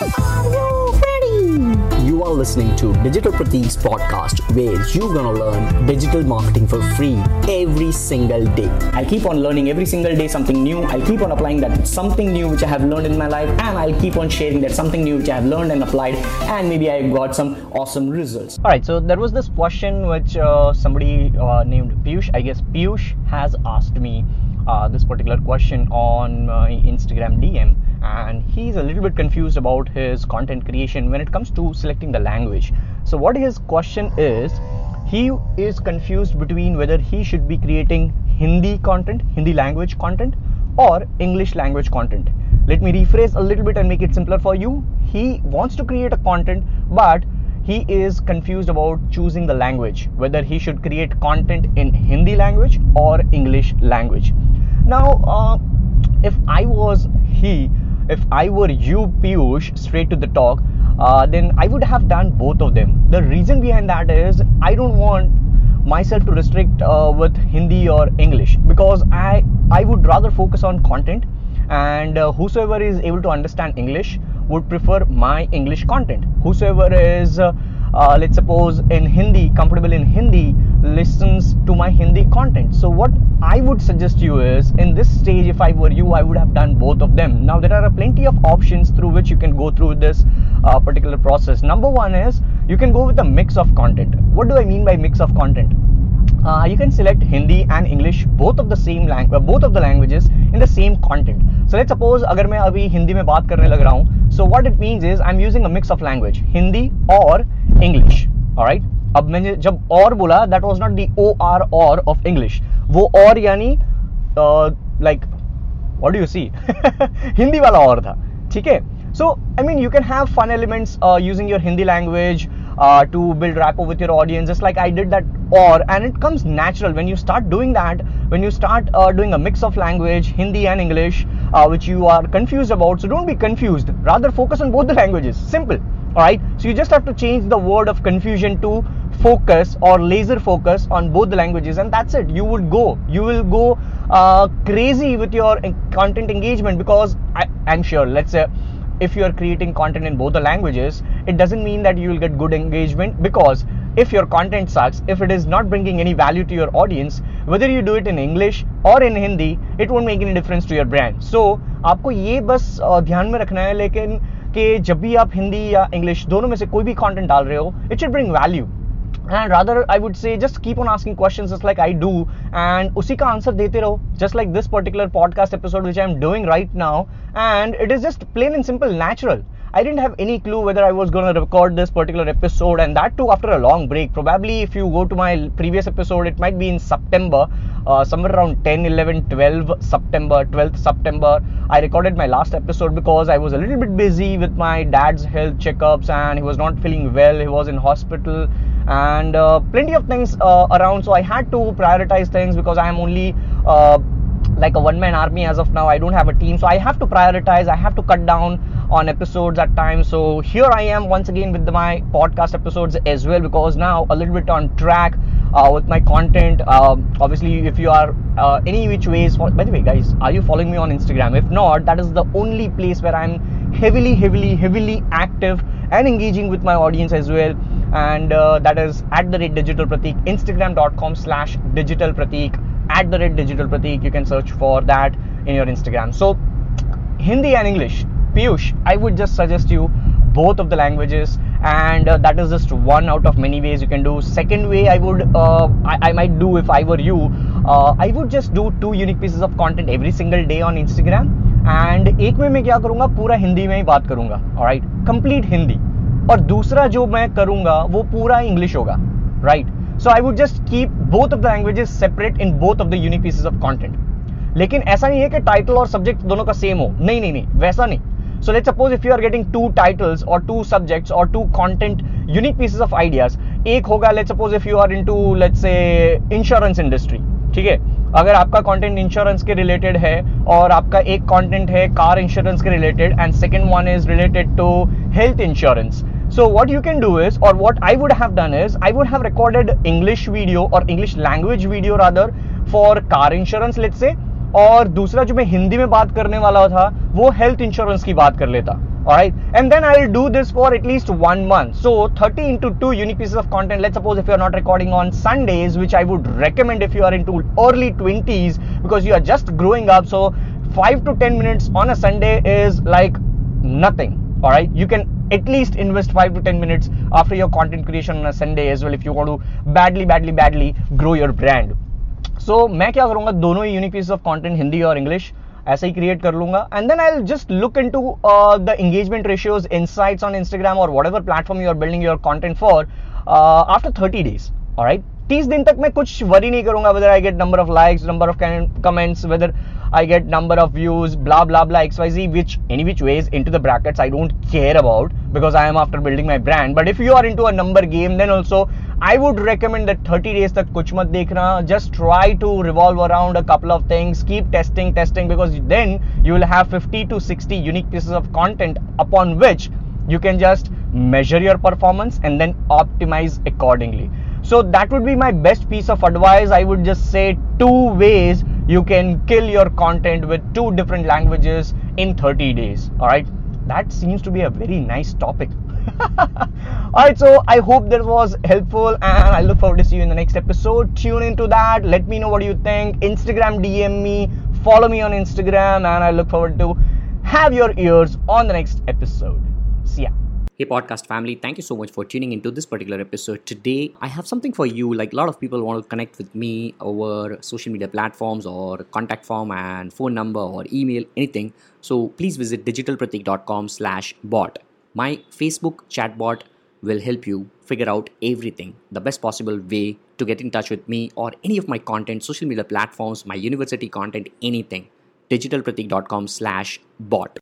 Are you ready? You are listening to Digital Pratik's podcast where you're gonna learn digital marketing for free every single day. I'll keep on learning every single day something new. I'll keep on applying that something new which I have learned in my life and I'll keep on sharing that something new which I have learned and applied and maybe I got some awesome results. All right, so there was this question which uh, somebody uh, named Piyush, I guess Piyush has asked me uh, this particular question on my Instagram DM, and he's a little bit confused about his content creation when it comes to selecting the language. So, what his question is, he is confused between whether he should be creating Hindi content, Hindi language content, or English language content. Let me rephrase a little bit and make it simpler for you. He wants to create a content, but he is confused about choosing the language, whether he should create content in Hindi language or English language. Now, uh, if I was he, if I were you, Piyush, straight to the talk, uh, then I would have done both of them. The reason behind that is I don't want myself to restrict uh, with Hindi or English because I I would rather focus on content and uh, whosoever is able to understand English would prefer my English content. Whosoever is uh, uh, let's suppose in Hindi, comfortable in Hindi, listens to my Hindi content. So, what I would suggest you is in this stage, if I were you, I would have done both of them. Now, there are plenty of options through which you can go through this uh, particular process. Number one is you can go with a mix of content. What do I mean by mix of content? Uh, you can select Hindi and English both of the same language both of the languages in the same content so let's suppose अगर मैं अभी हिंदी में बात करने लग रहा हूँ so what it means is I'm using a mix of language Hindi or English alright अब मैंने जब और बोला that was not the O R or of English वो और यानी like what do you see Hindi वाला और था ठीक है so I mean you can have fun elements uh, using your Hindi language uh, to build rapport with your audience just like I did that or and it comes natural. When you start doing that when you start uh, doing a mix of language Hindi and English uh, which you are confused about so don't be confused. Rather focus on both the languages. Simple all right so you just have to change the word of confusion to focus or laser focus on both the languages and that's it. You would go. You will go uh, crazy with your content engagement because I, i'm sure let's say if you are creating content in both the languages it doesn't mean that you will get good engagement because if your content sucks if it is not bringing any value to your audience whether you do it in english or in hindi it won't make any difference to your brand so आपको ये बस ध्यान में रखना है लेकिन कि जब भी आप हिंदी या इंग्लिश दोनों में से कोई भी कंटेंट डाल रहे हो it should bring value and rather i would say just keep on asking questions just like i do and usi ka answer dete raho just like this particular podcast episode which i'm doing right now. And it is just plain and simple natural I didn't have any clue whether I was going to record this particular episode, and that too after a long break. Probably, if you go to my previous episode, it might be in September, uh, somewhere around 10, 11, 12 September, 12th September. I recorded my last episode because I was a little bit busy with my dad's health checkups, and he was not feeling well. He was in hospital, and uh, plenty of things uh, around. So I had to prioritize things because I am only like a one man army as of now i don't have a team so i have to prioritize i have to cut down on episodes at times. So here i am once again with my podcast episodes as well because now a little bit on track uh, with my content. Uh, obviously if you are uh, any which ways by the way guys are you following me on instagram? If not that is the only place where i'm heavily heavily heavily active and engaging with my audience as well. And uh, that is at the rate digital pratik instagram.com slash digital pratik. At the red digital pratik you can search for that in your instagram. So hindi and english piyush i would just suggest you both of the languages and uh, that is just one out of many ways you can do second way i would uh, I, I, might do if i were you uh, i would just do two unique pieces of content every single day on instagram and एक में मैं क्या करूँगा पूरा हिंदी में ही बात करूँगा right complete Hindi और दूसरा जो मैं करूँगा वो पूरा इंग्लिश होगा right so I would just keep both of the languages separate in both of the unique pieces of content लेकिन ऐसा नहीं है कि टाइटल और सब्जेक्ट दोनों का सेम हो नहीं नहीं नहीं वैसा नहीं so let's suppose if you are getting two titles और टू सब्जेक्ट्स और two content unique pieces of ideas एक होगा let's suppose if you are into let's say insurance industry ठीक है? अगर आपका कंटेंट इंश्योरेंस के रिलेटेड है और आपका एक कंटेंट है कार इंश्योरेंस के related and second one is related to health insurance So what you can do is, or what I would have done is, I would have recorded English video or English language video rather for car insurance let's say. और दूसरा जो मैं हिंदी में बात करने वाला था वो हेल्थ इंश्योरेंस की बात कर लेता right and then I will do this for at least one month so thirty into two unique piece of content let suppose if you are not recording on Sundays which I would recommend if you are into early twenties because you are just growing up so five to ten minutes on a Sunday is like nothing right you can at least invest five to ten minutes after your content creation on a Sunday is well if you want to badly badly badly grow your brand so मैं क्या करूँगा? दोनों ही unique piece of content Hindi और English ऐसे ही create कर लूंगा and then I just look in to the engagement ratios insights on Instagram और whatever platform you are building your content for after thirty days right तीस दिन तक मैं कुछ वरी नहीं करूंगा whether I get number of likes number of comments weather I get number of views, blah blah blah XYZ, which any which ways into the brackets I don't care about because I am after building my brand. But if you are into a number game, then also I would recommend that 30 days tak kuch mat dekhna. Just try to revolve around a couple of things. Keep testing, testing because then you will have 50 to 60 unique pieces of content upon which you can just measure your performance and then optimize accordingly. So that would be my best piece of advice. I would just say two ways you can kill your content with two different languages in 30 days all right that seems to be a very nice topic all right so i hope this was helpful and i look forward to see you in the next episode tune into that let me know what you think instagram dm me follow me on instagram and i look forward to have your ears on the next episode see ya Hey, podcast family, thank you so much for tuning into this particular episode. Today, I have something for you. Like a lot of people want to connect with me over social media platforms or contact form and phone number or email, anything. So please visit digitalpratik.com slash bot. My Facebook chatbot will help you figure out everything, the best possible way to get in touch with me or any of my content, social media platforms, my university content, anything. digitalpratik.com slash bot.